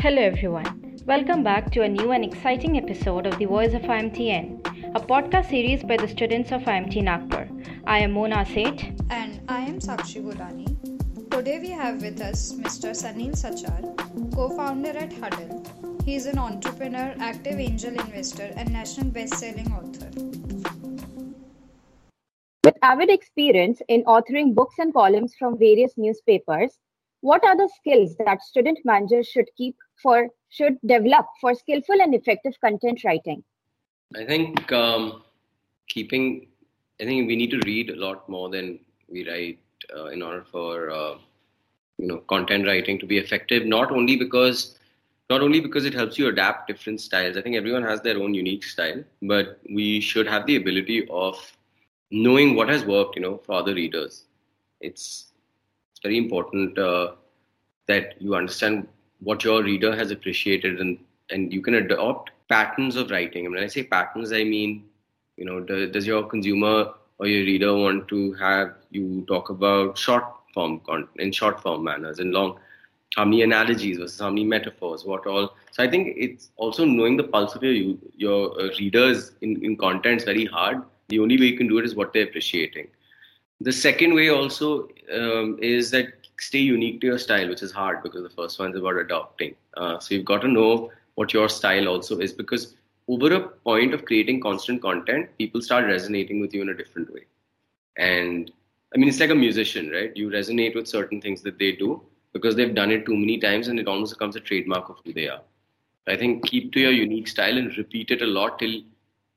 Hello, everyone. Welcome back to a new and exciting episode of The Voice of IMTN, a podcast series by the students of IMT Nagpur. I am Mona Seth. And I am Sakshi Gulani. Today we have with us Mr. Sanil Sachar, co founder at Huddle. He is an entrepreneur, active angel investor, and national best selling author. With avid experience in authoring books and columns from various newspapers, what are the skills that student managers should keep for should develop for skillful and effective content writing? I think um, keeping. I think we need to read a lot more than we write uh, in order for uh, you know content writing to be effective. Not only because not only because it helps you adapt different styles. I think everyone has their own unique style, but we should have the ability of knowing what has worked. You know, for other readers. It's it's very important uh, that you understand what your reader has appreciated and and you can adopt patterns of writing. And when I say patterns, I mean, you know, do, does your consumer or your reader want to have you talk about short form content in short form manners and long how many analogies versus how many metaphors what all? So i think it's also knowing the pulse of your your uh, readers in, in content is very hard. The only way you can do it is what they're appreciating. The second way also um, is that stay unique to your style, which is hard because the first one is about adopting. Uh, so you've got to know what your style also is because over a point of creating constant content, people start resonating with you in a different way. And I mean, it's like a musician, right? You resonate with certain things that they do because they've done it too many times and it almost becomes a trademark of who they are. I think keep to your unique style and repeat it a lot till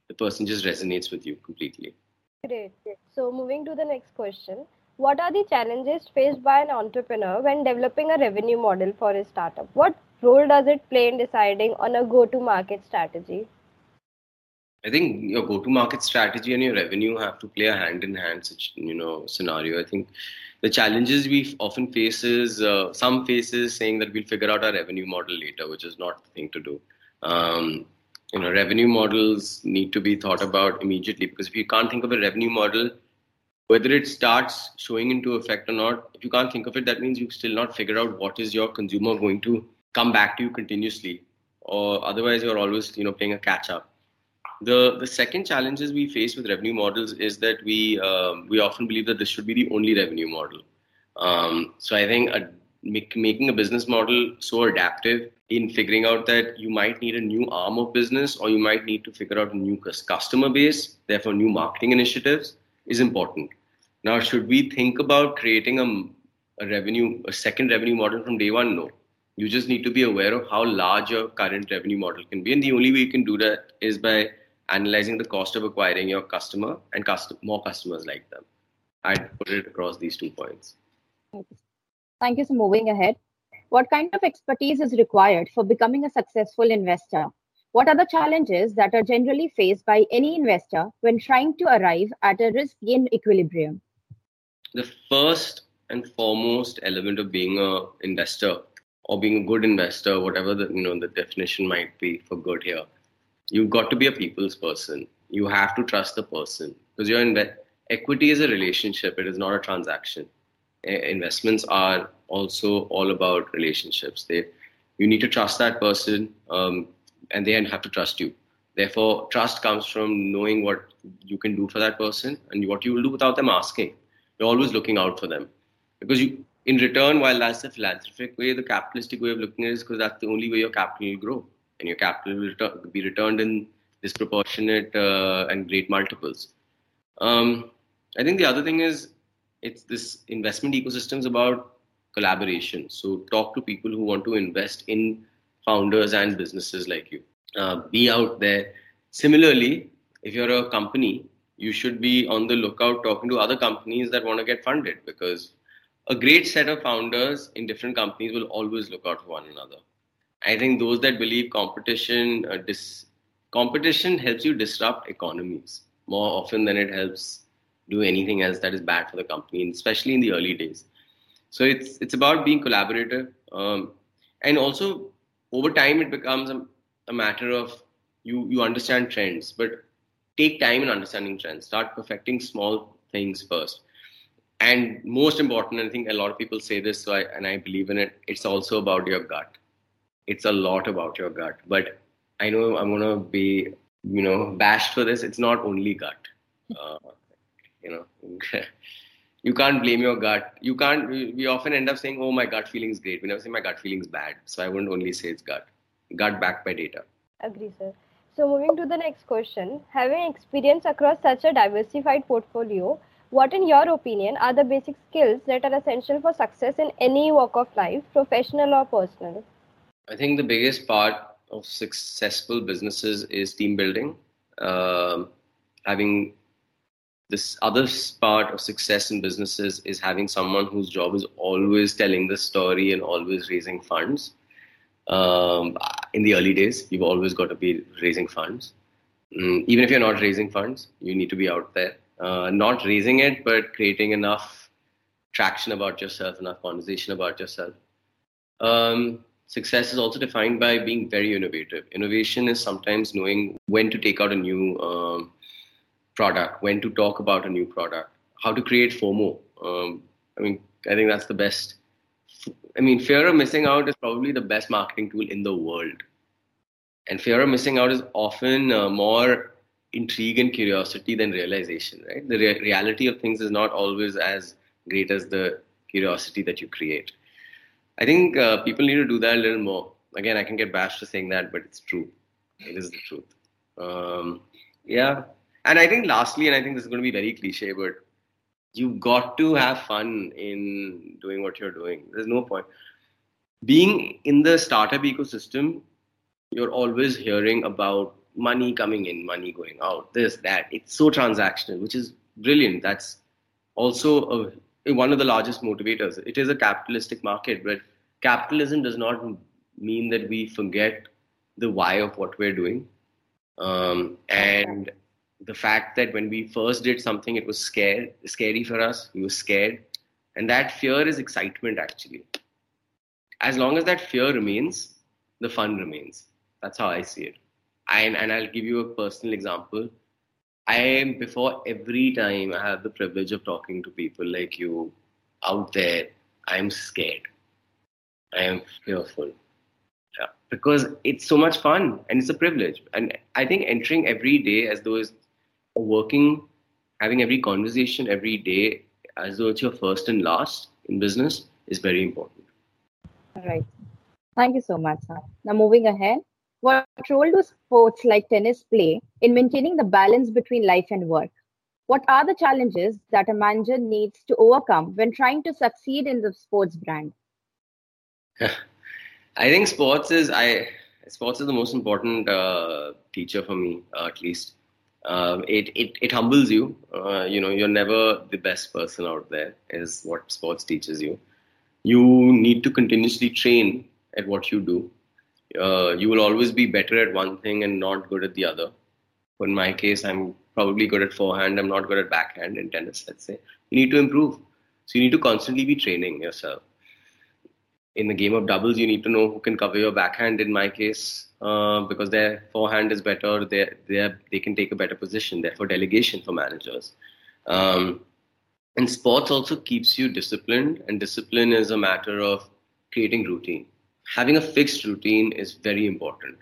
the person just resonates with you completely. Great. So, moving to the next question What are the challenges faced by an entrepreneur when developing a revenue model for his startup? What role does it play in deciding on a go to market strategy? I think your go-to-market strategy and your revenue have to play a hand-in-hand, you know, scenario. I think the challenges we often face is uh, some faces saying that we'll figure out our revenue model later, which is not the thing to do. Um, you know revenue models need to be thought about immediately because if you can't think of a revenue model whether it starts showing into effect or not if you can't think of it that means you've still not figured out what is your consumer going to come back to you continuously or otherwise you're always you know playing a catch up the the second challenges we face with revenue models is that we um, we often believe that this should be the only revenue model. Um, so i think a, make, making a business model so adaptive in figuring out that you might need a new arm of business or you might need to figure out a new customer base, therefore, new marketing initiatives is important. Now, should we think about creating a, a revenue, a second revenue model from day one? No. You just need to be aware of how large your current revenue model can be. And the only way you can do that is by analyzing the cost of acquiring your customer and custom, more customers like them. I'd put it across these two points. Thank you. So, moving ahead, what kind of expertise is required for becoming a successful investor? What are the challenges that are generally faced by any investor when trying to arrive at a risk gain equilibrium? The first and foremost element of being an investor or being a good investor, whatever the you know the definition might be for good here, you've got to be a people's person. You have to trust the person because your inve- equity is a relationship; it is not a transaction. Investments are also all about relationships. They, you need to trust that person, um, and they have to trust you. Therefore, trust comes from knowing what you can do for that person and what you will do without them asking. You're always looking out for them because you, in return, while that's the philanthropic way, the capitalistic way of looking at it is because that's the only way your capital will grow, and your capital will be returned in disproportionate uh, and great multiples. Um, I think the other thing is it's this investment ecosystem is about collaboration. So talk to people who want to invest in founders and businesses like you. Uh, be out there. Similarly, if you're a company, you should be on the lookout talking to other companies that want to get funded because a great set of founders in different companies will always look out for one another. I think those that believe competition uh, dis- competition helps you disrupt economies more often than it helps do anything else that is bad for the company, especially in the early days. So it's it's about being collaborative, um, and also over time it becomes a, a matter of you you understand trends, but take time in understanding trends. Start perfecting small things first, and most important, I think a lot of people say this, so I, and I believe in it. It's also about your gut. it's a lot about your gut. But I know I'm gonna be, you know, bashed for this. It's not only gut. Uh, you know, you can't blame your gut. You can't. We often end up saying, "Oh, my gut feeling is great." We never say my gut feeling is bad. So I wouldn't only say it's gut. Gut backed by data. Agree, sir. So moving to the next question, having experience across such a diversified portfolio, what, in your opinion, are the basic skills that are essential for success in any walk of life, professional or personal? I think the biggest part of successful businesses is team building. Um, having this other part of success in businesses is having someone whose job is always telling the story and always raising funds. Um, in the early days, you've always got to be raising funds. Mm, even if you're not raising funds, you need to be out there, uh, not raising it, but creating enough traction about yourself, enough conversation about yourself. Um, success is also defined by being very innovative. Innovation is sometimes knowing when to take out a new um, product, when to talk about a new product, how to create FOMO. Um, I mean, I think that's the best. I mean, fear of missing out is probably the best marketing tool in the world. And fear of missing out is often uh, more intrigue and curiosity than realization, right? The re- reality of things is not always as great as the curiosity that you create. I think uh, people need to do that a little more. Again, I can get bashed for saying that, but it's true. It is the truth. Um, yeah, and I think lastly, and I think this is going to be very cliche, but you've got to have fun in doing what you're doing. There's no point. Being in the startup ecosystem, you're always hearing about money coming in, money going out, this, that. It's so transactional, which is brilliant. That's also a, one of the largest motivators. It is a capitalistic market, but capitalism does not mean that we forget the why of what we're doing. Um, and the fact that when we first did something, it was scared, scary for us. We were scared, and that fear is excitement actually. As long as that fear remains, the fun remains. That's how I see it. And and I'll give you a personal example. I am before every time I have the privilege of talking to people like you out there. I am scared. I am fearful. Yeah, because it's so much fun and it's a privilege. And I think entering every day as though working, having every conversation every day as though it's your first and last in business is very important. All right. Thank you so much. Sir. Now, moving ahead, what role do sports like tennis play in maintaining the balance between life and work? What are the challenges that a manager needs to overcome when trying to succeed in the sports brand? I think sports is I sports is the most important uh, teacher for me, uh, at least um, it, it it humbles you. Uh, you know, you're never the best person out there. Is what sports teaches you. You need to continuously train at what you do. Uh, you will always be better at one thing and not good at the other. In my case, I'm probably good at forehand. I'm not good at backhand in tennis. Let's say you need to improve. So you need to constantly be training yourself. In the game of doubles, you need to know who can cover your backhand. In my case, uh, because their forehand is better. They they can take a better position. Therefore, delegation for managers. Um, and sports also keeps you disciplined, and discipline is a matter of creating routine. Having a fixed routine is very important.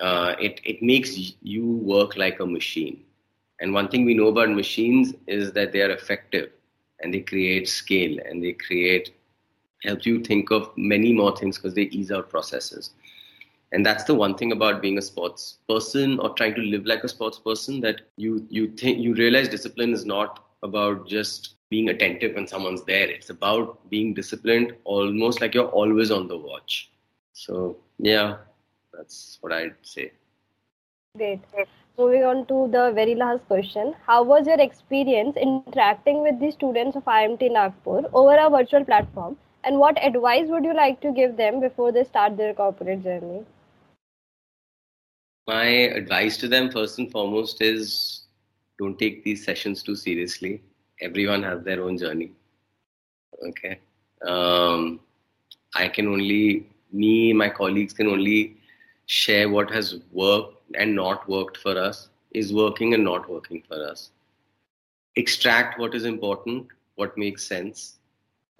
Uh, it it makes you work like a machine. And one thing we know about machines is that they are effective, and they create scale, and they create help you think of many more things because they ease out processes. And that's the one thing about being a sports person or trying to live like a sports person that you you think you realize discipline is not about just being attentive when someone's there. It's about being disciplined almost like you're always on the watch. So yeah that's what i'd say. Great. Moving on to the very last question. How was your experience interacting with the students of imt nagpur over a virtual platform and what advice would you like to give them before they start their corporate journey my advice to them first and foremost is don't take these sessions too seriously. Everyone has their own journey. Okay. Um, I can only, me, my colleagues can only share what has worked and not worked for us, is working and not working for us. Extract what is important, what makes sense.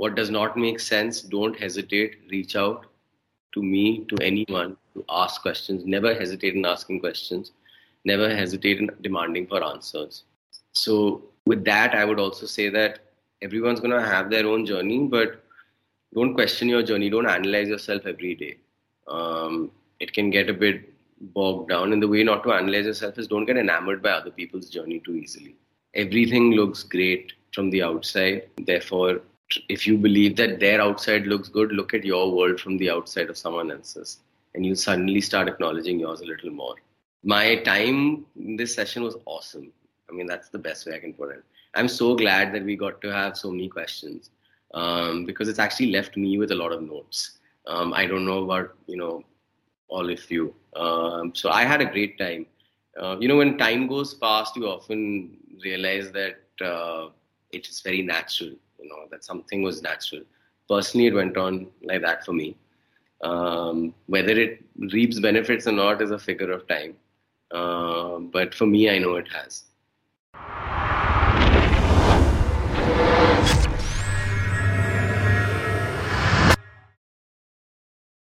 What does not make sense, don't hesitate, reach out. to me, to anyone, to ask questions. Never hesitate in asking questions. Never hesitate in demanding for answers. So, with that, I would also say that everyone's going to have their own journey, but don't question your journey. Don't analyze yourself every day. Um, it can get a bit bogged down. And the way not to analyze yourself is don't get enamored by other people's journey too easily. Everything looks great from the outside. Therefore, if you believe that their outside looks good, look at your world from the outside of someone else's. And you suddenly start acknowledging yours a little more. My time in this session was awesome. I mean, that's the best way I can put it. I'm so glad that we got to have so many questions um, because it's actually left me with a lot of notes. Um, I don't know about you know all of you. Um, so I had a great time. Uh, you know, when time goes fast, you often realize that uh, it is very natural. You know that something was natural. Personally, it went on like that for me. Um, whether it reaps benefits or not is a figure of time. Uh, but for me, I know it has.